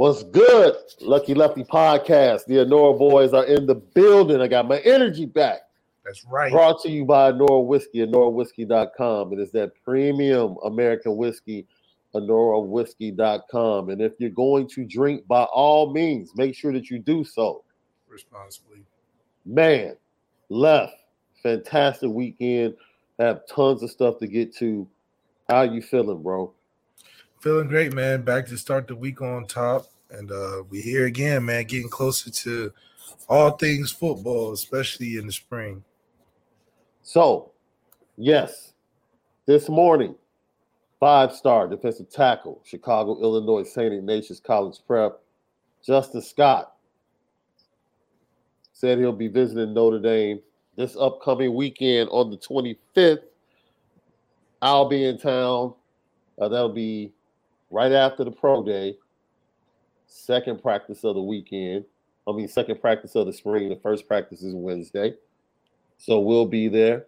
What's good, Lucky Lefty Podcast? The Anora boys are in the building. I got my energy back. That's right. Brought to you by Anora Whiskey, AnoraWhiskey.com. It is that premium American whiskey, AnoraWhiskey.com. And if you're going to drink, by all means, make sure that you do so Responsibly. man, left. Fantastic weekend. Have tons of stuff to get to. How you feeling, bro? Feeling great, man. Back to start the week on top. And uh we here again, man, getting closer to all things football, especially in the spring. So, yes, this morning, five star defensive tackle, Chicago, Illinois, St. Ignatius College Prep, Justin Scott said he'll be visiting Notre Dame this upcoming weekend on the 25th. I'll be in town. Uh, that'll be right after the pro day, second practice of the weekend. I mean, second practice of the spring. The first practice is Wednesday. So we'll be there.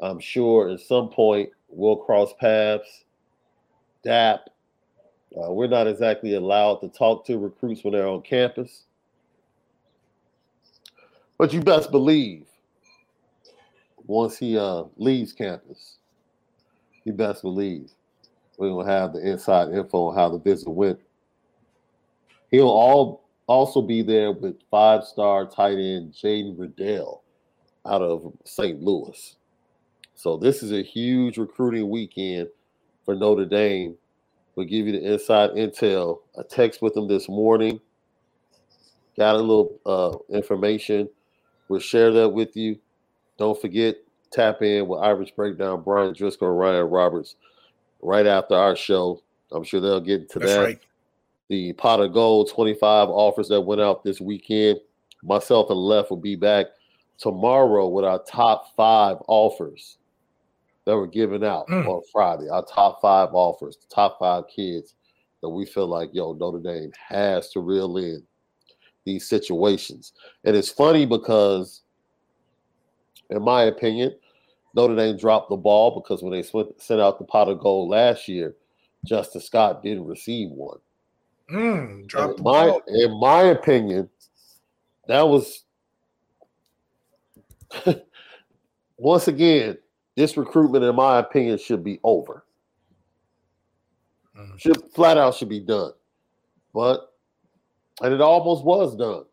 I'm sure at some point we'll cross paths. DAP. Uh, we're not exactly allowed to talk to recruits when they're on campus. But you best believe once he uh, leaves campus, you best believe we're gonna have the inside info on how the visit went. He'll all also be there with five-star tight end Jaden Reddell out of St. Louis. So this is a huge recruiting weekend for Notre Dame. We'll give you the inside intel. I text with them this morning. Got a little uh, information. We'll share that with you. Don't forget, tap in with Irish Breakdown, Brian Driscoll, Ryan Roberts, right after our show. I'm sure they'll get into That's that. right. The pot of gold 25 offers that went out this weekend. Myself and Left will be back tomorrow with our top five offers that were given out Mm. on Friday. Our top five offers, the top five kids that we feel like, yo, Notre Dame has to reel in these situations. And it's funny because, in my opinion, Notre Dame dropped the ball because when they sent sent out the pot of gold last year, Justin Scott didn't receive one. Mm, drop And the in my ball. in my opinion, that was once again, this recruitment, in my opinion, should be over. Mm. Should flat out should be done. But and it almost was done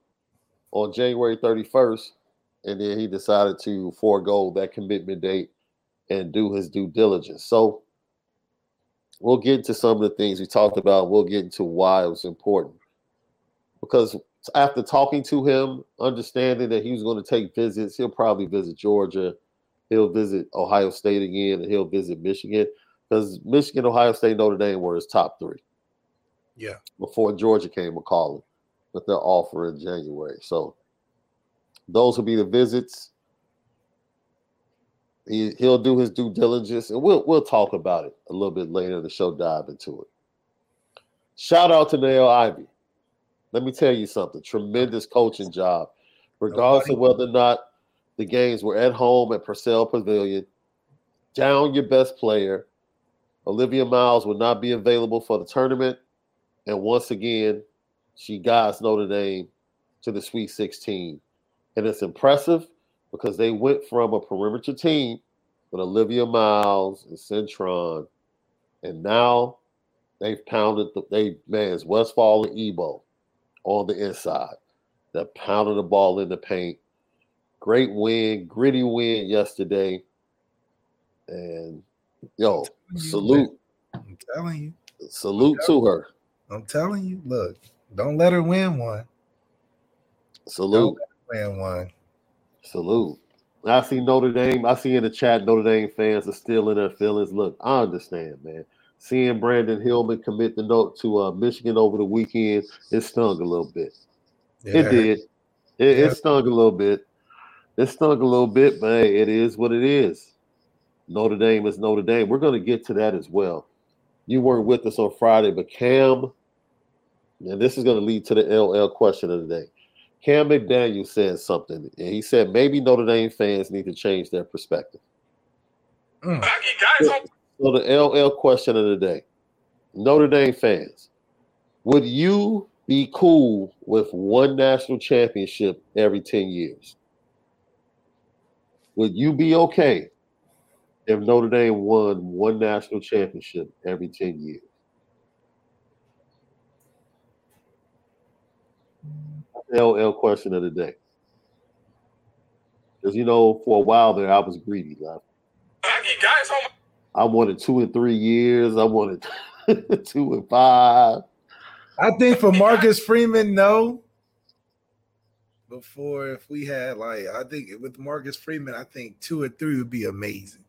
on January 31st. And then he decided to forego that commitment date and do his due diligence. So we'll get into some of the things we talked about. We'll get into why it was important. Because after talking to him, understanding that he was going to take visits, he'll probably visit Georgia, he'll visit Ohio State again, and he'll visit Michigan. Because Michigan, Ohio State, Notre Dame were his top three Yeah. before Georgia came a calling with their offer in January. So those will be the visits. He he'll do his due diligence, and we'll we'll talk about it a little bit later in the show. Dive into it. Shout out to Niele Ivey. Let me tell you something. Tremendous coaching job, regardless of whether or not the games were at home at Purcell Pavilion down your best player. Olivia Miles will not be available for the tournament. And once again, she guides Notre Dame to the Sweet 16. And it's impressive because they went from a perimeter team with Olivia Miles and Citron, and now they've pounded the they man it's Westbeld and Ebo on the inside. They pounded the ball in the paint. Great win, gritty win yesterday. And yo, salute. I'm telling you. Salute to her. I'm telling you. Look, don't let her win one. Salute. Win one. Salute. I see Notre Dame. I see in the chat Notre Dame fans are still in their feelings. Look, I understand, man. Seeing Brandyn Hillman commit the note to uh, Michigan over the weekend, it stung a little bit. Yeah. It did. It, Yeah. it stung a little bit. It stung a little bit, but hey, it is what it is. Notre Dame is Notre Dame. We're going to get to that as well. You weren't with us on Friday, but Cam, and this is going to lead to the LL question of the day. Cam McDaniel said something, and he said maybe Notre Dame fans need to change their perspective. Mm. So the LL question of the day: Notre Dame fans, would you be cool with one national championship every ten years? Would you be okay if Notre Dame won one national championship every ten years? LL question of the day. Because you know, for a while there, I was greedy. Like, I wanted two and three years. I wanted two and five. I think for Marcus Freeman, no. Before, if we had like, I think with Marcus Freeman, I think two or three would be amazing.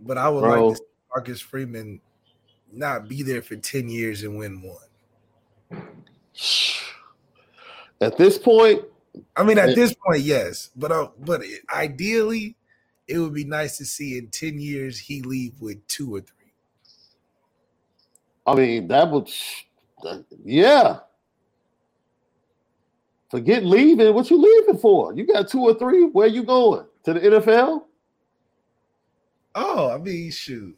But I would Bro. like to see Marcus Freeman not be there for 10 years and win one. At this point, I mean, at Yeah. this point, yes, but uh, but ideally, it would be nice to see in 10 years he leave with two or three. I mean, that would, yeah. Forget leaving. What you leaving for? You got two or three. Where you going to the NFL? Oh, I mean, shoot.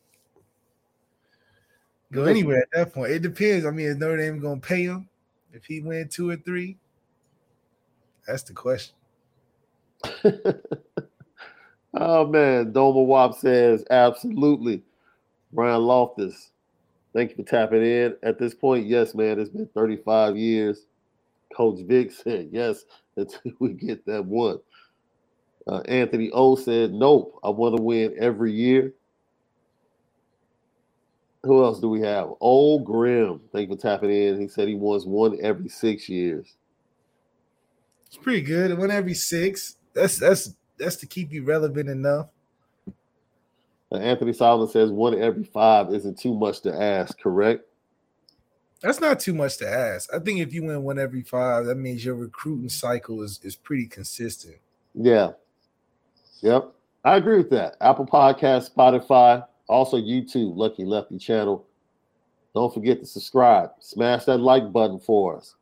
Go anywhere at that point. It depends. I mean, is Notre Dame gonna pay him if he win two or three? That's the question. oh man, Doma Wop says absolutely. Brian Loftus, thank you for tapping in. At this point, yes, man, it's been 35 years. Coach Vic said yes until we get that one. Uh, Anthony O said nope. I want to win every year. Who else do we have? Old Grim, thank you for tapping in. He said he wants one every six years. It's pretty good. One every six. That's that's that's to keep you relevant enough. Uh, Anthony Solomon says one every five isn't too much to ask, correct? That's not too much to ask. I think if you win one every five, that means your recruiting cycle is is pretty consistent. Yeah. Yep. I agree with that. Apple Podcast, Spotify, also YouTube, Lucky Lefty channel. Don't forget to subscribe. Smash that like button for us.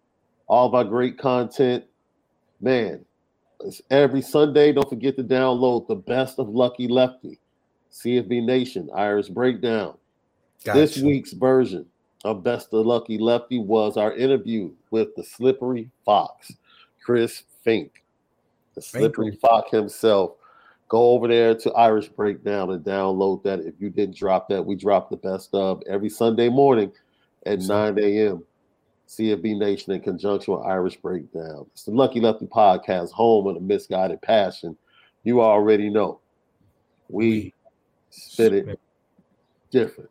All of our great content. Man, it's every Sunday. Don't forget to download the best of Lucky Lefty, CFB Nation, Irish Breakdown. This week's version of Best of Lucky Lefty was our interview with the Slippery Fox, Chris Fink, the Slippery Fox himself. Go over there to Irish Breakdown and download that. If you didn't drop that, we drop the best of every Sunday morning at 9 a.m. CFB Nation in conjunction with Irish Breakdown. It's the Lucky Lefty Podcast, home of the misguided passion. You already know. We spit it different.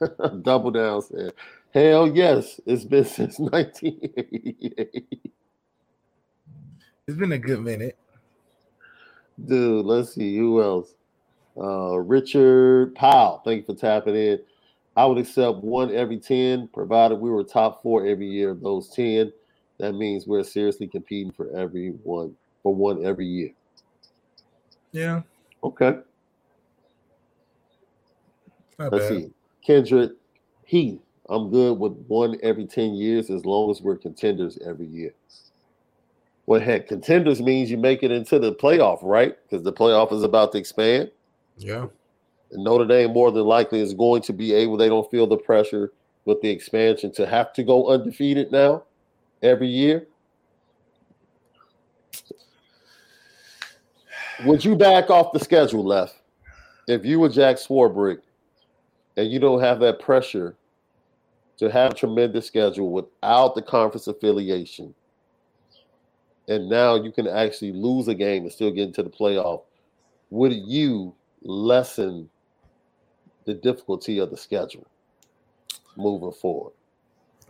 Double down said, Hell yes, it's been since 1988. It's been a good minute. Dude, let's see who else. Uh, Richard Powell, thank you for tapping in. I would accept one every 10, provided we were top four every year of those 10. That means we're seriously competing for every one, for one every year. Yeah. Okay. Not Let's bad. see. Kendrick Heath. I'm good with one every 10 years as long as we're contenders every year. Well, heck, contenders means you make it into the playoff, right? Because the playoff is about to expand. Yeah. And Notre Dame more than likely is going to be able, they don't feel the pressure with the expansion to have to go undefeated now every year. Would you back off the schedule left if you were Jack Swarbrick and you don't have that pressure to have a tremendous schedule without the conference affiliation? And now you can actually lose a game and still get into the playoff. Would you lessen the difficulty of the schedule moving forward.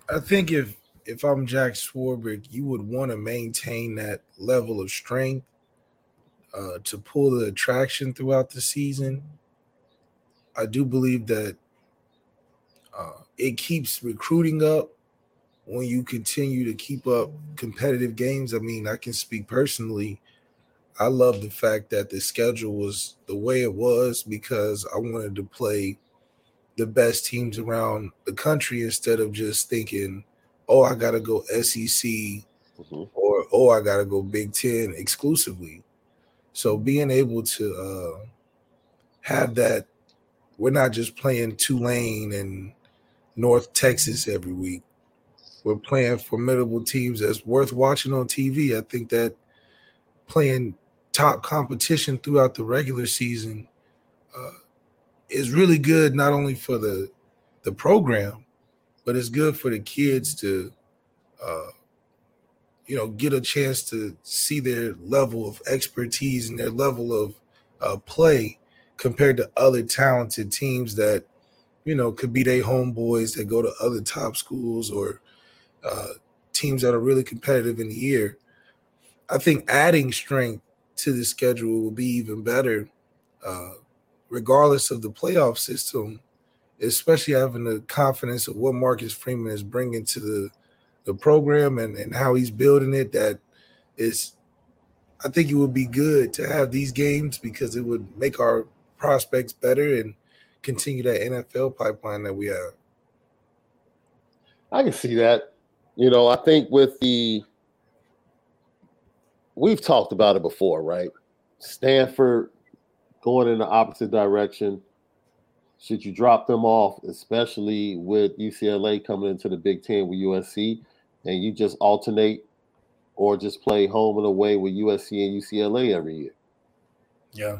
I think if if I'm Jack Swarbrick, you would want to maintain that level of strength uh, to pull the attraction throughout the season. I do believe that uh, it keeps recruiting up when you continue to keep up competitive games. I mean, I can speak personally. I love the fact that the schedule was the way it was because I wanted to play the best teams around the country instead of just thinking, oh, I got to go SEC Mm-hmm. or oh, I got to go Big Ten exclusively. So being able to uh, have that, we're not just playing Tulane and North Texas every week. We're playing formidable teams that's worth watching on TV. I think that playing top competition throughout the regular season uh, is really good, not only for the the program, but it's good for the kids to, uh, you know, get a chance to see their level of expertise and their level of uh, play compared to other talented teams that, you know, could be their homeboys that go to other top schools or uh, teams that are really competitive in the year. I think adding strength to the schedule will be even better, uh, regardless of the playoff system. Especially having the confidence of what Marcus Freeman is bringing to the the program and, and how he's building it. That is, I think it would be good to have these games because it would make our prospects better and continue that NFL pipeline that we have. I can see that. You know, I think with the we've talked about it before, right? Stanford going in the opposite direction. Should you drop them off, especially with UCLA coming into the Big Ten with USC, and you just alternate or just play home and away with USC and UCLA every year? Yeah.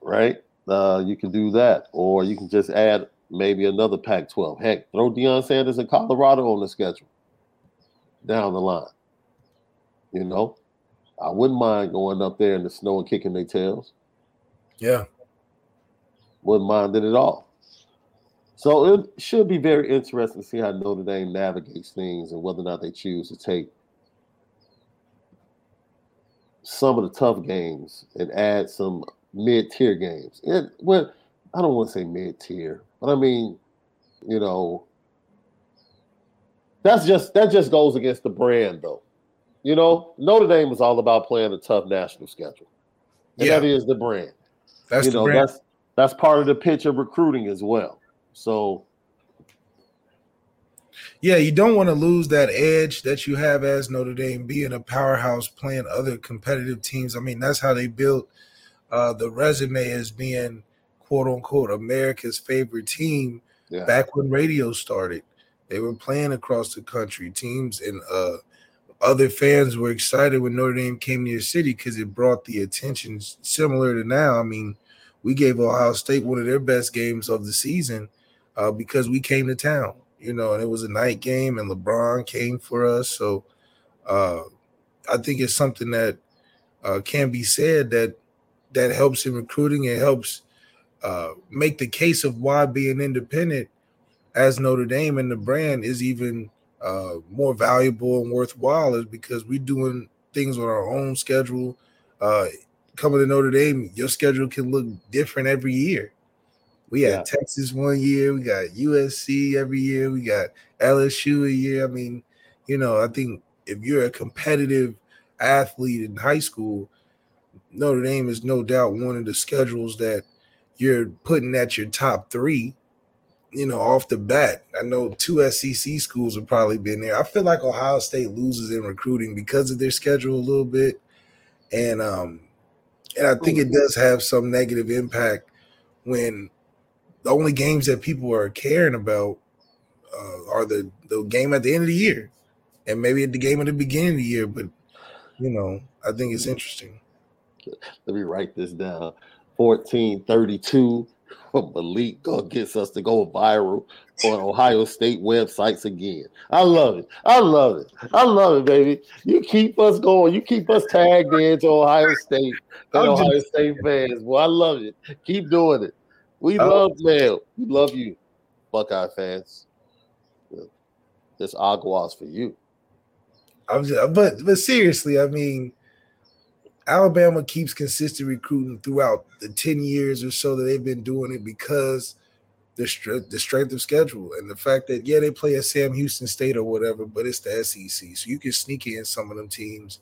Right? Uh, you can do that. Or you can just add maybe another Pac 12. Heck, throw Deion Sanders and Colorado on the schedule down the line. You know, I wouldn't mind going up there in the snow and kicking their tails. Yeah. Wouldn't mind it at all. So it should be very interesting to see how Notre Dame navigates things and whether or not they choose to take some of the tough games and add some mid-tier games. And well, I don't want to say mid-tier, but I mean, you know, that's just that just goes against the brand though. You know, Notre Dame is all about playing a tough national schedule. And yeah. that is the brand. That's you know, brand. that's that's part of the pitch of recruiting as well. So yeah, you don't want to lose that edge that you have as Notre Dame being a powerhouse playing other competitive teams. I mean, that's how they built uh, the resume as being quote unquote America's favorite team yeah. back when radio started. They were playing across the country. Teams and uh, other fans were excited when Notre Dame came to your city because it brought the attention similar to now. I mean, we gave Ohio State one of their best games of the season uh, because we came to town, you know, and it was a night game and LeBron came for us. So uh, I think it's something that uh, can be said that that helps in recruiting. It helps uh, make the case of why being independent as Notre Dame and the brand is even uh, more valuable and worthwhile is because we're doing things on our own schedule. Uh, coming to Notre Dame, your schedule can look different every year. We had yeah. Texas one year, we got USC every year, we got LSU a year. I mean, you know, I think if you're a competitive athlete in high school, Notre Dame is no doubt one of the schedules that you're putting at your top three you know, off the bat. I know two SEC schools have probably been there. I feel like Ohio State loses in recruiting because of their schedule a little bit, and um, and I think it does have some negative impact when the only games that people are caring about uh, are the the game at the end of the year, and maybe at the game at the beginning of the year. But you know, I think it's interesting. Let me write this down. 1432 Malik gonna gets us to go viral on Ohio State websites again. I love it. I love it. I love it, baby. You keep us going. You keep us tagged into Ohio State and Ohio just, State fans. Well, I love it. Keep doing it. We oh. love man. We love you, Buckeye fans. This aguas for you. I'm just, but but seriously, I mean, Alabama keeps consistent recruiting throughout the 10 years or so that they've been doing it because the strength, the strength of schedule and the fact that yeah they play at Sam Houston State or whatever, but it's the SEC, so you can sneak in some of them teams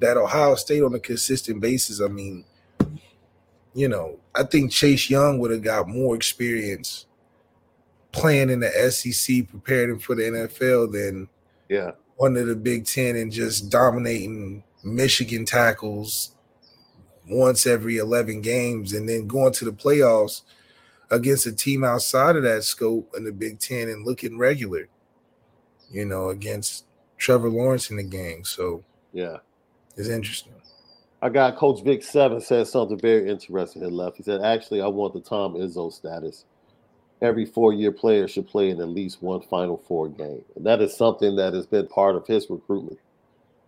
that Ohio State on a consistent basis. I mean, you know, I think Chase Young would have got more experience playing in the SEC, preparing for the NFL than yeah one of the Big Ten and just dominating Michigan tackles once every 11 games and then going to the playoffs against a team outside of that scope in the Big Ten and looking regular, you know, against Trevor Lawrence in the game. So, yeah, it's interesting. I got Coach Vic Seven said something very interesting He left. He said, actually, I want the Tom Izzo status. Every four year player should play in at least one Final Four game. And that is something that has been part of his recruitment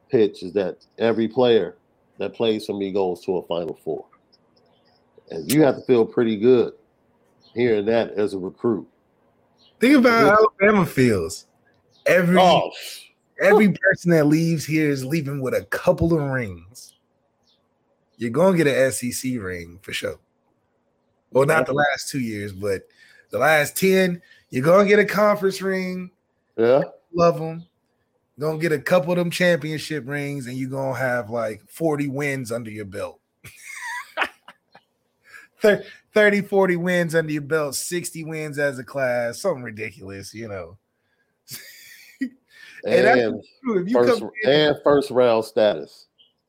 pitch is that every player that plays for me goes to a Final Four. And you have to feel pretty good hearing that as a recruit. Think about how Alabama feels. Every oh. every person that leaves here is leaving with a couple of rings. You're gonna get an SEC ring for sure. Well, not the last two years, but the last 10, you're gonna get a conference ring. Yeah. Love them gonna get a couple of them championship rings and you're gonna have like 40 wins under your belt 30 40 wins under your belt 60 wins as a class something ridiculous you know and, and, first, in, and first round status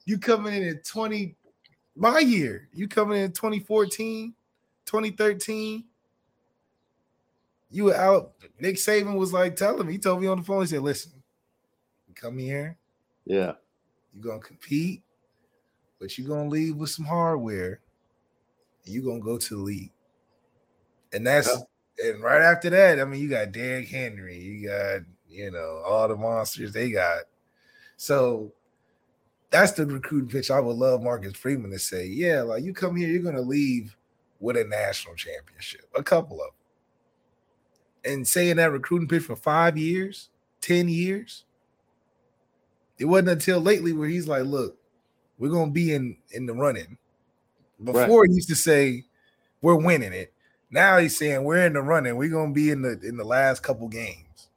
You coming in in 20, my year. You coming in 2014, 2013. You were out. Nick Saban was like telling me, he told me on the phone, he said, listen, you come here, Yeah. you're gonna compete, but you're gonna leave with some hardware, and you're gonna go to the league. And that's and right after that, I mean, you got Derrick Henry, you got you know all the monsters they got. So that's the recruiting pitch. I would love Marcus Freeman to say, yeah, like you come here, you're gonna leave with a national championship, a couple of them. And saying that recruiting pitch for five years, 10 years. It wasn't until lately where he's like, look, we're gonna be in in the running. Before he used to say, we're winning it. Now he's saying we're in the running. We're gonna be in the in the last couple games.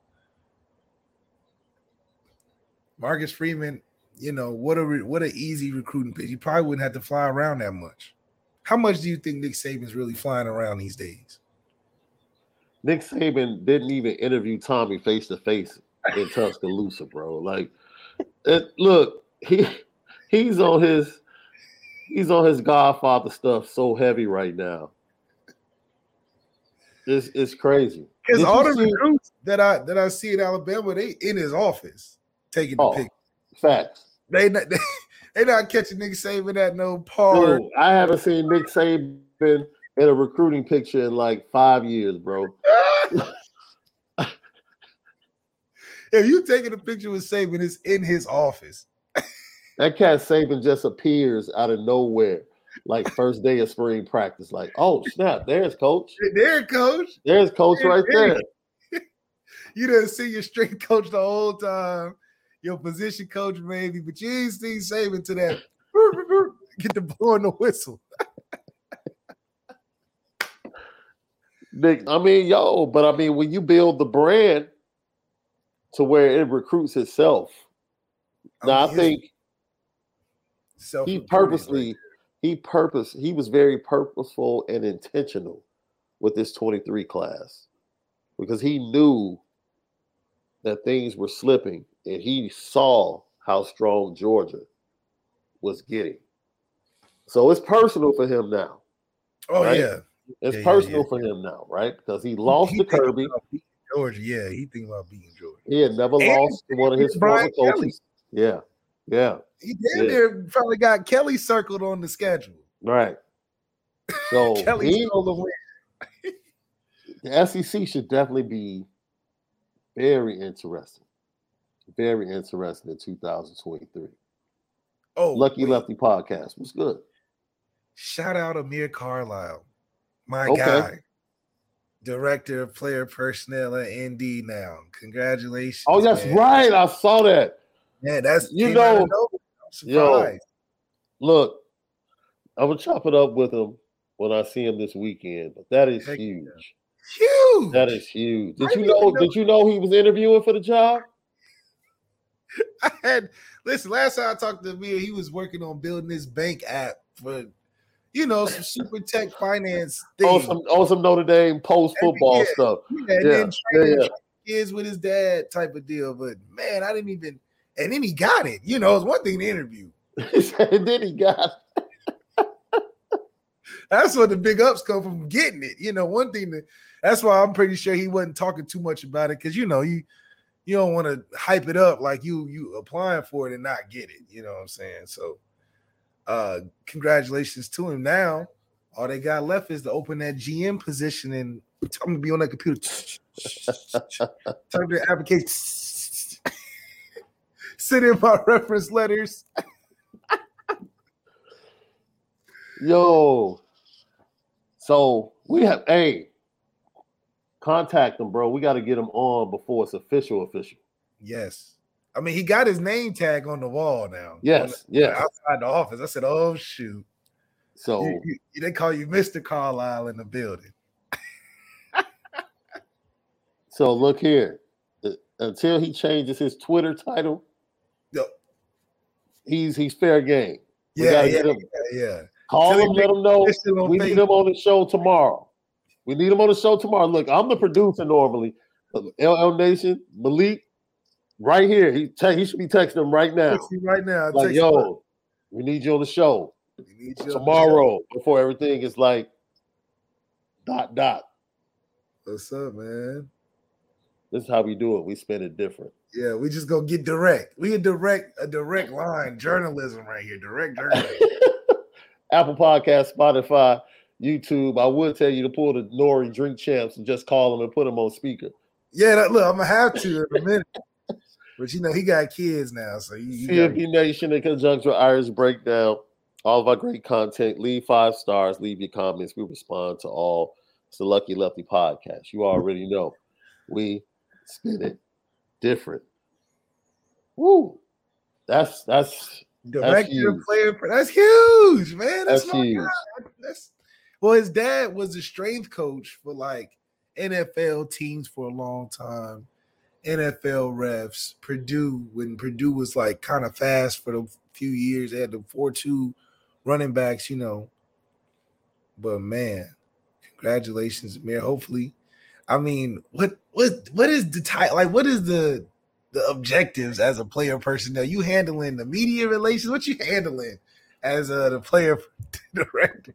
Marcus Freeman, you know what a re- what an easy recruiting pitch. You probably wouldn't have to fly around that much. How much do you think Nick Saban's really flying around these days? Nick Saban didn't even interview Tommy face to face in Tuscaloosa, bro. Like, it, look, he he's on his he's on his Godfather stuff so heavy right now. It's it's crazy. Because all the recruits that I that I see in Alabama, they in his office taking the Oh, pic. facts. They not they, they not catching Nick Saban at no part. Dude, I haven't seen Nick Saban in a recruiting picture in like five years, bro. if you taking a picture with Saban, it's in his office. That cat Saban just appears out of nowhere, like first day of spring practice. Like, oh snap, there's coach. There, coach. There's coach right there. You didn't see your strength coach the whole time, your position coach maybe, but you ain't seen Saban to that. Get the blow blowing the whistle. Nick, I mean, yo, but I mean, when you build the brand to where it recruits itself, now I think he purposely, he purpose, he was very purposeful and intentional with this 23 class because he knew that things were slipping and he saw how strong Georgia was getting. So it's personal for him now. Oh right? yeah, It's Yeah, yeah, personal yeah, for him now, right? Because he lost He to Kirby. beating Georgia. Yeah, he thinking about beating Georgia. He had never And lost to one of his former coaches. Yeah, yeah, He damn Yeah. near finally got Kelly circled on the schedule. right. So Kelly he, stole the win. the SEC should definitely be very interesting. Very interesting in 2023. Oh, Lucky wait. Lefty podcast was good. Shout out Amir Carlisle, my Okay. guy, director of player personnel at ND now. Congratulations. Oh, that's man. right. I saw that. Yeah, that's You came out of know-. I'm Yo. Look, I will chop it up with him when I see him this weekend. But that is Heck yeah. huge. Huge. That is huge. Did I you know? know- Did you know he was interviewing for the job? I had listen. Last time I talked to Amir, he was working on building this bank app for, you know, some super tech finance thing. On some on some Notre Dame post football Yeah. stuff. Yeah, and Yeah, then training yeah. kids with his dad type of deal. But man, I didn't even. And then he got it. You know, it's one thing to interview. And then he got That's where the big ups come from getting it. You know, one thing that that's why I'm pretty sure he wasn't talking too much about it because you know you you don't want to hype it up like you you applying for it and not get it. You know what I'm saying? So uh congratulations to him. Now all they got left is to open that GM position and tell him to be on that computer. Type the application. Send in my reference letters. yo. So we have hey, contact them, bro. We got to get him on before it's official. Official. Yes. I mean, he got his name tag on the wall now. Yes, the- yes. Outside the office. I said, oh, shoot. So You- you- they call you Mr. Carlisle in the building. so look here. Uh, Until he changes his Twitter title, Yo. he's he's fair game. We Yeah, yeah, yeah, yeah. Call he him, let him know This shit on we need him on the show tomorrow. We need him on the show tomorrow. Look, I'm the producer normally. LL Nation, Malik, right here. He te- he should be texting him right now. Right now. Like, yo, We need you on the show We need you on the tomorrow before everything is like dot dot. What's up, man? This is how we do it. We spin it different. Yeah, we just gonna get direct. We a direct a direct line journalism right here. Direct journalism. Apple Podcast, Spotify, YouTube. I would tell you to pull the Nori drink champs and just call them and put them on speaker. yeah, that, look, I'm gonna have to in a minute. But you know, he got kids now, so you, you gotta- Nation in conjunction with Irish Breakdown. All of our great content. Leave five stars. Leave your comments. We respond to all. It's the Lucky Lefty podcast. You already know. We spin it different. Woo! That's that's director huge. player. That's huge, man. That's, that's huge. guy. That's well, his dad was the strength coach for like NFL teams for a long time. NFL refs, Purdue, when Purdue was like kind of fast for the few years, they had the 4 2 running backs, you know. But man, congratulations, Mayor. Hopefully, I mean, what what what is the type like what is the the objectives as a player personnel? You handling the media relations? What you handling as a the player director?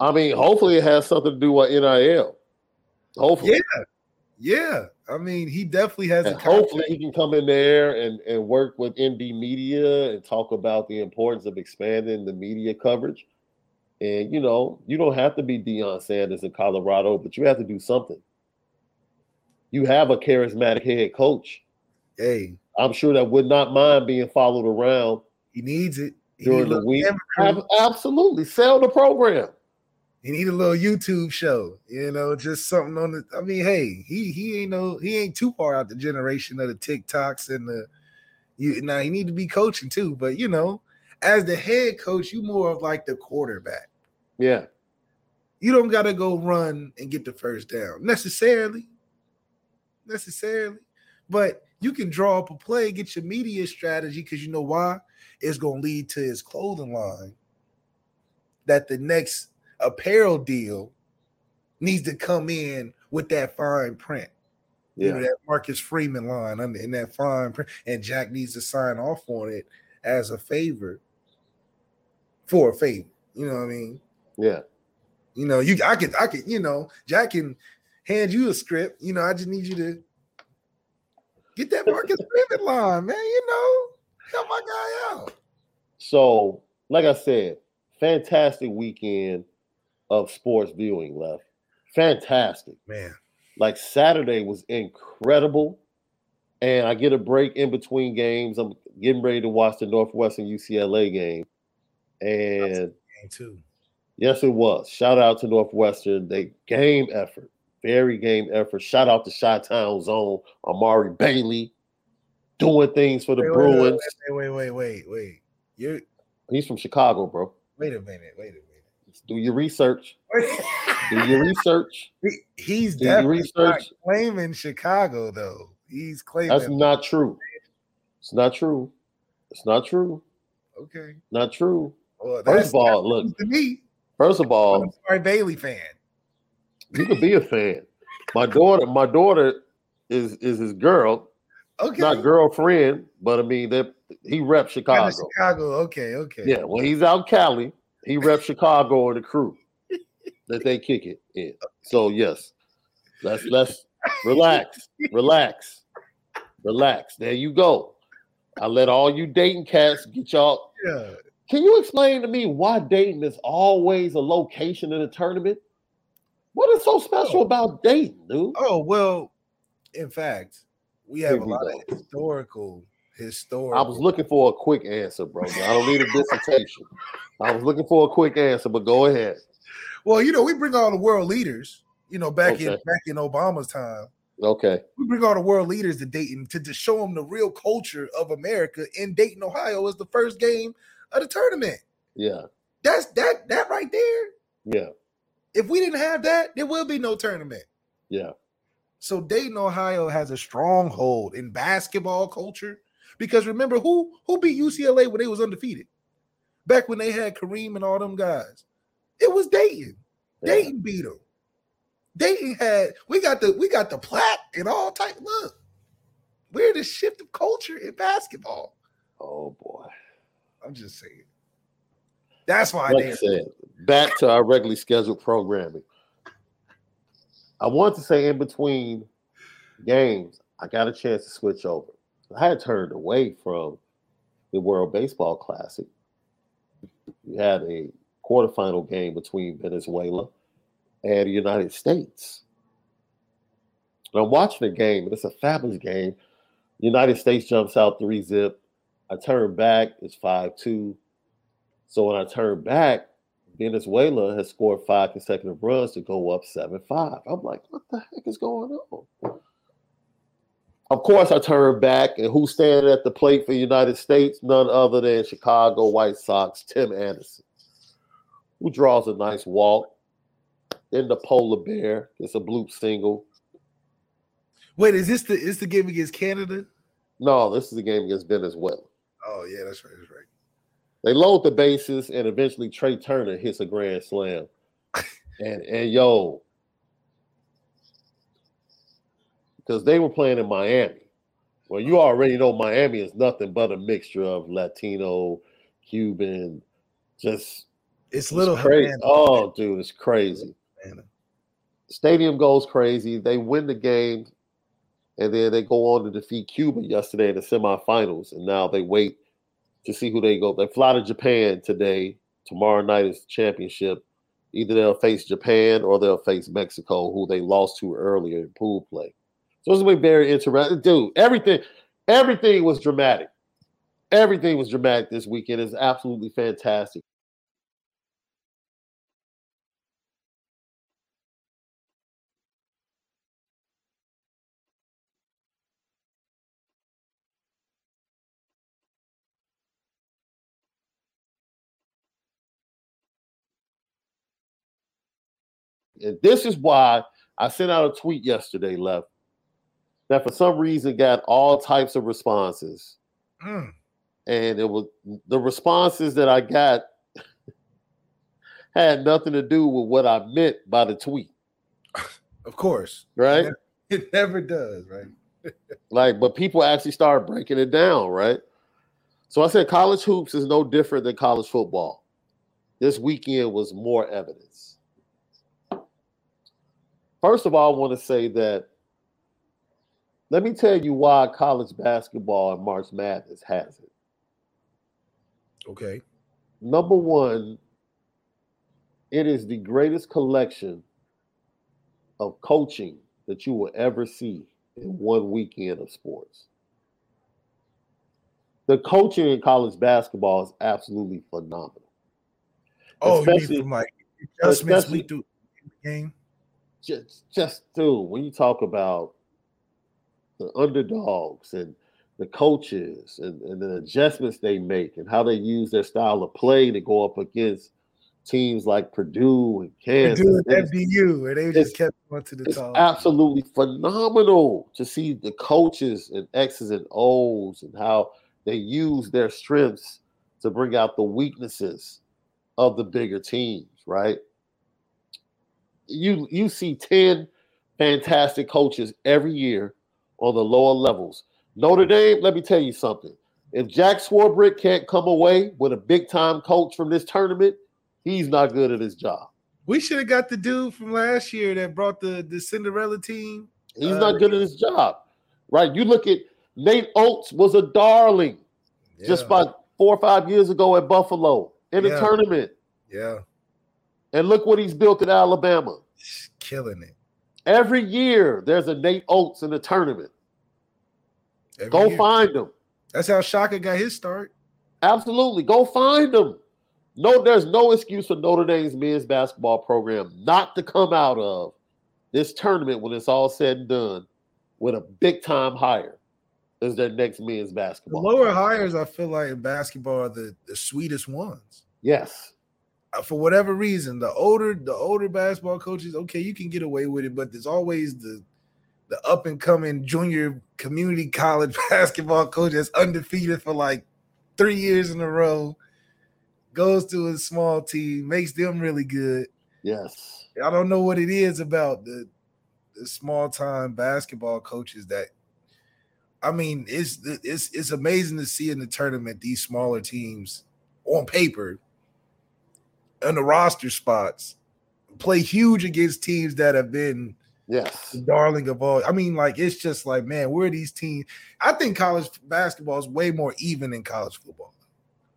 I mean, hopefully it has something to do with NIL. Hopefully. Yeah, yeah. I mean, he definitely has a And hopefully he can come in there and, and work with ND Media and talk about the importance of expanding the media coverage. And you know, you don't have to be Deion Sanders in Colorado, but you have to do something. You have a charismatic head coach. Hey, I'm sure that would not mind being followed around he needs it. He during the week. camera crew. Ab- Absolutely. Sell the program. He need a little YouTube show, you know, just something on the. I mean, hey, he he ain't no he ain't too far out the generation of the TikToks and the. You now he need to be coaching too, but you know, as the head coach, you more of like the quarterback. Yeah. You don't got to go run and get the first down necessarily, necessarily, but you can draw up a play, get your media strategy because you know why it's going to lead to his clothing line. That the next apparel deal needs to come in with that fine print. You know, that Marcus Freeman line under in that fine print, and Jack needs to sign off on it as a favor for a favor. You know what I mean? Yeah. You know, you I could I could, you know, Jack can hand you a script. You know, I just need you to get that Marcus Freeman line, man. You know, help my guy out. So, like I said, fantastic weekend of sports viewing left. Fantastic. Man. Like Saturday was incredible. And I get a break in between games. I'm getting ready to watch the Northwestern UCLA game. And Game two. yes, it was. Shout out to Northwestern. They game effort, very game effort. Shout out to Chi Town Zone, Amari Bailey, doing things for the Wait, wait, Bruins. Wait, wait, wait, wait, wait. You're He's from Chicago, bro. wait a minute, wait a Do your research. Do your research. He- He's Do definitely not research. claiming Chicago though. He's claiming That's not true. It's not true. It's not true. okay. Not true. Well, First of all, look. to me. First of all, I'm a sorry Bailey fan. you could be a fan. My daughter, my daughter is is his girl, Okay. not girlfriend, but I mean that he rep Kinda Chicago. Chicago. Okay, okay. Yeah, well, he's out Cali, he rep Chicago and the crew that they kick it in. So yes, let's let's relax, relax, relax. There you go. I let all you dating cats get y'all. Yeah. Can you explain to me why Dayton is always a location in a tournament? What is so special oh. about Dayton, dude? Oh well, in fact, we have Here a lot go. of historical, historical. I was looking for a quick answer, bro. I don't need a dissertation. I was looking for a quick answer, but go ahead. Well, you know, we bring all the world leaders. You know, back in back in Obama's time, Okay. we bring all the world leaders to Dayton to, to show them the real culture of America. In Dayton, Ohio, was the first game of the tournament. Yeah. That's that that right there. Yeah. If we didn't have that, there will be no tournament. Yeah. So Dayton, Ohio has a stronghold in basketball culture because remember who who beat UCLA when they was undefeated? Back when they had Kareem and all them guys. It was Dayton. Yeah. Dayton beat them. Dayton had we got the we got the plaque and all type. Look, we're the shift of culture in basketball. Oh boy. I'm just saying. That's why like I said, back to our regularly scheduled programming. I want to say in between games, I got a chance to switch over. I had turned away from the World Baseball Classic. We had a quarterfinal game between Venezuela and the United States. And I'm watching the game, and it's a fabulous game. United States jumps out three zip. I turn back, it's 5 2. So when I turn back, Venezuela has scored five consecutive runs to go up 7 5. I'm like, what the heck is going on? Of course, I turn back, and who's standing at the plate for the United States? None other than Chicago White Sox, Tim Anderson, who draws a nice walk. Then the polar bear gets a bloop single. Wait, is this the is the game against Canada? No, this is the game against Venezuela. Oh yeah, that's right. That's right. They load the bases, and eventually Trea Turner hits a grand slam. and and yo, because they were playing in Miami. Well, you already know Miami is nothing but a mixture of Latino, Cuban, just it's little crazy. Oh, dude, it's crazy. Stadium goes crazy. They win the game, and then they go on to defeat Cuba yesterday in the semifinals. And now they wait to see who they go. They fly to Japan today. Tomorrow night is the championship. Either they'll face Japan or they'll face Mexico, who they lost to earlier in pool play. So it's gonna be very interesting. Dude, everything, everything was dramatic. Everything was dramatic this weekend. It's absolutely fantastic. And this is why I sent out a tweet yesterday, left that for some reason got all types of responses. Mm. And it was the responses that I got had nothing to do with what I meant by the tweet. Of course. Right? It never, does, right? like, but people actually started breaking it down, right? So I said college hoops is no different than college football. This weekend was more evidence. First of all, I want to say that let me tell you why college basketball and March Madness has it. Okay. Number one, it is the greatest collection of coaching that you will ever see in one weekend of sports. The coaching in college basketball is absolutely phenomenal. Oh, especially, you mean like adjustments week to game? Just, just dude, when you talk about the underdogs and the coaches and, and the adjustments they make and how they use their style of play to go up against teams like Purdue and Kansas. Purdue and FDU, and they just kept going to the top. Absolutely phenomenal to see the coaches and X's and O's and how they use their strengths to bring out the weaknesses of the bigger teams, right? You you see 10 fantastic coaches every year on the lower levels. Notre Dame, let me tell you something. If Jack Swarbrick can't come away with a big time coach from this tournament, he's not good at his job. We should have got the dude from last year that brought the, the Cinderella team. He's uh, not good at his job, right? You look at Nate Oats was a darling yeah. just about four or five years ago at Buffalo in yeah. a tournament. Yeah. And look what he's built at Alabama. He's killing it. Every year there's a Nate Oats in the tournament. Every Go year. find them. That's how Shaka got his start. Absolutely. Go find them. No, there's no excuse for Notre Dame's men's basketball program not to come out of this tournament when it's all said and done with a big time hire as their next men's basketball. The lower hires, I feel like in basketball are the, the sweetest ones. Yes. Uh, for whatever reason, the older the older basketball coaches, okay, you can get away with it, but there's always the the up and coming junior community college basketball coach that's undefeated for like three years in a row, goes to a small team, makes them really good. Yes. I don't know what it is about the the small time basketball coaches that I mean, it's it's it's amazing to see in the tournament these smaller teams on paper and the roster spots play huge against teams that have been Yes. the darling of all. I mean, like it's just like, man, where are these teams? I think college basketball is way more even than college football.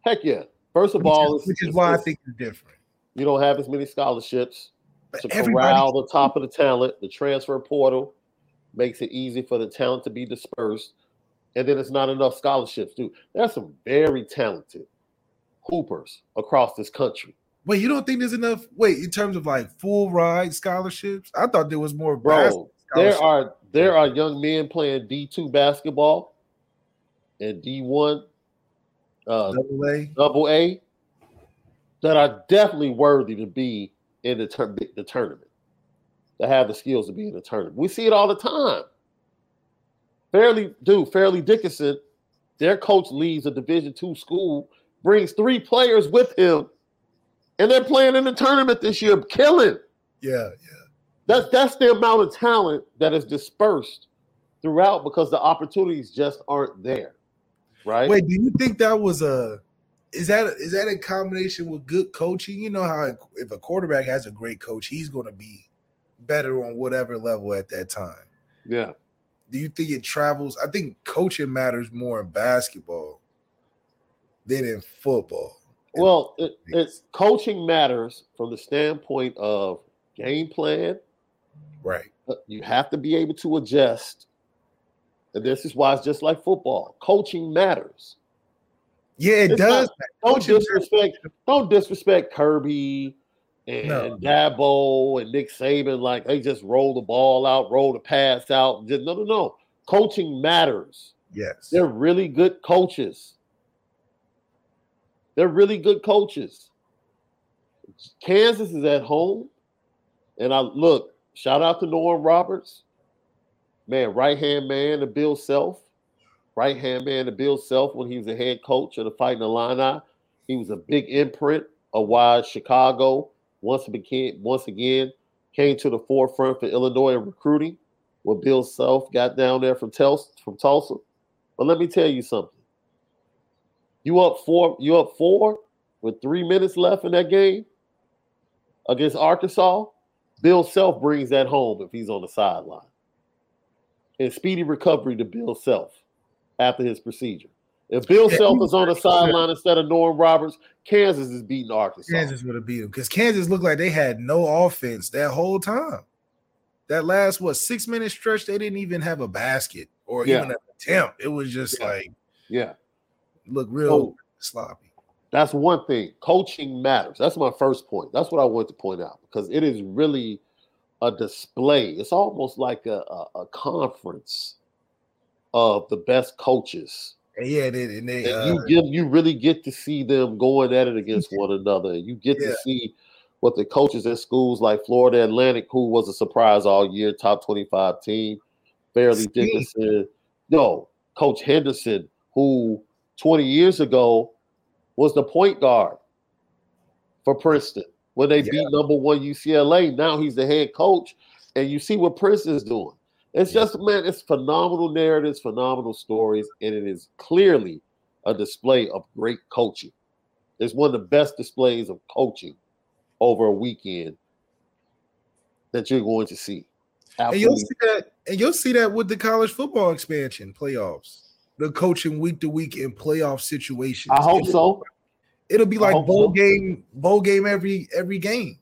Heck yeah. First of Which all, is, which is why I think it's different. you don't have as many scholarships But to corral the top of the talent. The transfer portal makes it easy for the talent to be dispersed. And then it's not enough scholarships, dude. There's some very talented hoopers across this country. Wait, you don't think there's enough? Wait, in terms of like full ride scholarships, I thought there was more. Bro, there are there are young men playing D2 basketball and D1 uh, double A. double A that are definitely worthy to be in the, tur- the tournament, that have the skills to be in the tournament. We see it all the time. Fairleigh, dude, Fairleigh Dickinson, their coach leaves a Division two school, brings three players with him, and they're playing in the tournament this year, killing. Yeah, yeah. That's that's the amount of talent that is dispersed throughout because the opportunities just aren't there. Right? Wait, do you think that was a? Is that is that a combination with good coaching? You know how if a quarterback has a great coach, he's going to be better on whatever level at that time. Yeah. Do you think it travels? I think coaching matters more in basketball than in football. Well, it, it's coaching matters from the standpoint of game plan. Right. Uh, You have to be able to adjust. And this is why it's just like football. Coaching matters. Yeah, it It's does. Don't Coaching disrespect. Don't disrespect Kirby and No. Dabo and Nick Saban like they just roll the ball out, roll the pass out. Just, no, no, no. Coaching matters. Yes. They're really good coaches. They're really good coaches. Kansas is at home. And I look, shout out to Norm Roberts. Man, right hand man to Bill Self. Right hand man to Bill Self when he was a head coach of the Fighting Illini. He was a big imprint of why Chicago once became once again came to the forefront for Illinois in recruiting when Bill Self got down there from Tulsa. But let me tell you something. You up four, you up four with three minutes left in that game against Arkansas. Bill Self brings that home if he's on the sideline. And speedy recovery to Bill Self after his procedure. If Bill Self is on the sideline instead of Norm Roberts, Kansas is beating Arkansas. Kansas would have beat them because Kansas looked like they had no offense that whole time. That last what six minute stretch, they didn't even have a basket or Yeah. even an attempt. It was just Yeah. like Yeah. Look real Oh. sloppy. That's one thing. Coaching matters. That's my first point. That's what I wanted to point out because it is really a display. It's almost like a, a, a conference of the best coaches. And yeah, they, and they And uh, you get you really get to see them going at it against one another. You get Yeah. to see what the coaches at schools like Florida Atlantic, who was a surprise all year, top 25 team, Fairleigh Steve. Dickinson. No, Coach Henderson, who 20 years ago was the point guard for Princeton when they Yeah. beat number one UCLA. Now he's the head coach, and you see what Princeton's doing. It's Yeah. just man, it's phenomenal narratives, phenomenal stories, and it is clearly a display of great coaching. It's one of the best displays of coaching over a weekend that you're going to see. and you'll see that, and you'll see that with the college football expansion playoffs, the coaching week to week in playoff situations. I hope It'll- so. It'll be like bowl so. game, bowl game every every game.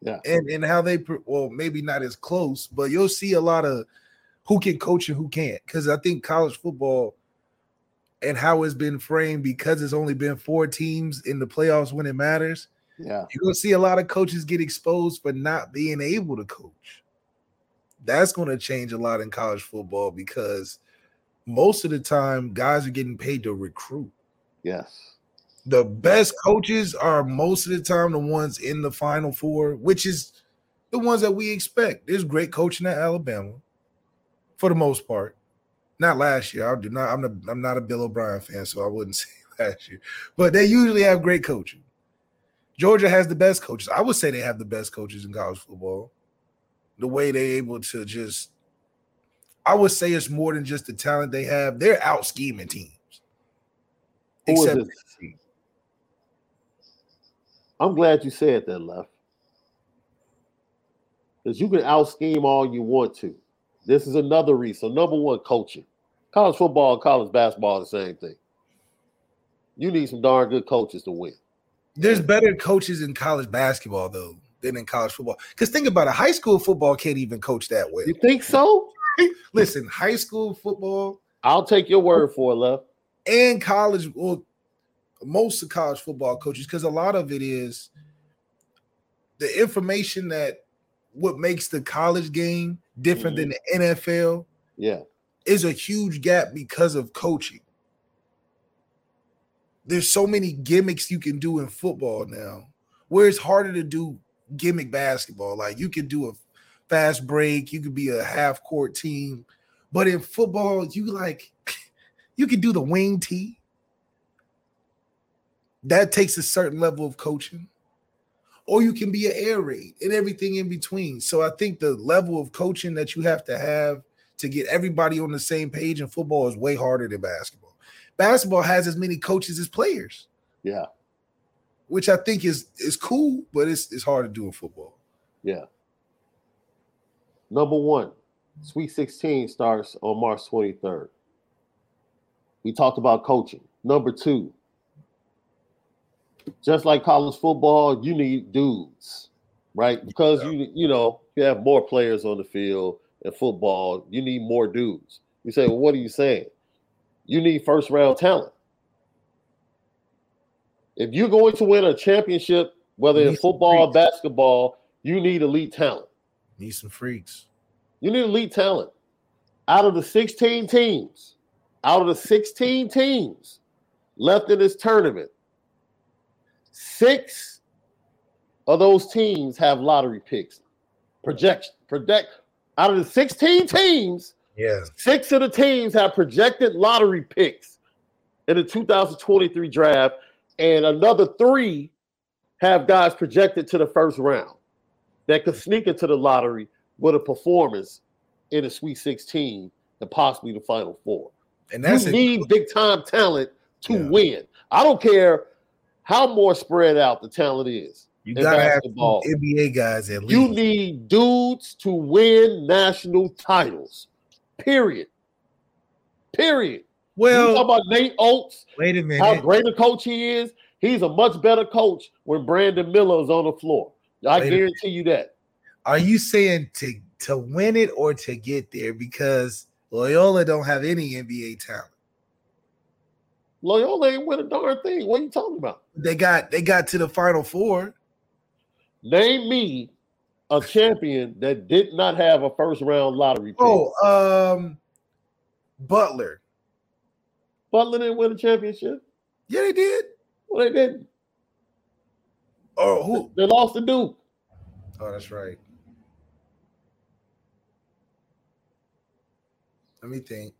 Yeah. and and how they well maybe not as close, but you'll see a lot of who can coach and who can't. Because I think college football and how it's been framed because it's only been four teams in the playoffs when it matters. Yeah. You're gonna see a lot of coaches get exposed for not being able to coach. That's gonna change a lot in college football because most of the time guys are getting paid to recruit. Yes. The best coaches are most of the time the ones in the final four, which is the ones that we expect. There's great coaching at Alabama for the most part. Not last year. I do not. I'm, a, I'm not a Bill O'Brien fan, so I wouldn't say last year. But they usually have great coaching. Georgia has the best coaches. I would say they have the best coaches in college football. The way they're able to just, I would say it's more than just the talent they have. They're out scheming teams. Who Except? I'm glad you said that, left. Because you can out scheme all you want to. This is another reason. Number one, coaching. College football, and college basketball, the same thing. You need some darn good coaches to win. There's better coaches in college basketball though than in college football. Because think about it, high school football can't even coach that well. You think so? Listen, high school football. I'll take your word for it, left. And college, well, most of college football coaches, because a lot of it is the information that what makes the college game different mm-hmm. than the NFL. Yeah. Is a huge gap because of coaching. There's so many gimmicks you can do in football now, where it's harder to do gimmick basketball. Like you can do a fast break, you could be a half court team, but in football, you like you can do the wing tee. That takes a certain level of coaching. Or you can be an air raid and everything in between. So I think the level of coaching that you have to have to get everybody on the same page in football is way harder than basketball. Basketball has as many coaches as players. Yeah which I think is is cool, but it's it's hard to do in football. Yeah. Number one, Sweet 16 starts on March 23rd. We talked about coaching. Number two, just like college football, you need dudes, right? Because yeah. you you know you have more players on the field in football, you need more dudes. You say, well, what are you saying? You need first round talent. If you're going to win a championship, whether in football or basketball, you need elite talent. Need some freaks. You need elite talent. Out of the 16 teams, out of the 16 teams left in this tournament, six of those teams have lottery picks. Projection, project out of the 16 teams, yeah, six of the teams have projected lottery picks in the 2023 draft and another three have guys projected to the first round that could sneak into the lottery with a performance in the Sweet 16 and possibly the Final Four. And that's you need big time talent to yeah. win. I don't care how more spread out the talent is. You gotta have NBA guys at least. You need dudes to win national titles. Period. Period. Well, you talk about Nate Oats. Wait a minute. How great a coach he is. He's a much better coach when Brandon Miller is on the floor. I wait guarantee you that. Are you saying to to win it or to get there? Because Loyola don't have any NBA talent. Loyola ain't win a darn thing. What are you talking about? They got they got to the final four. Name me a champion that did not have a first round lottery pick. Oh, um, Butler. Butler didn't win a championship. Yeah, they did. Well, they didn't. Oh, who? They lost to Duke. Oh, that's right. Let me think.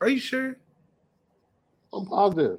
Are you sure? I'm positive.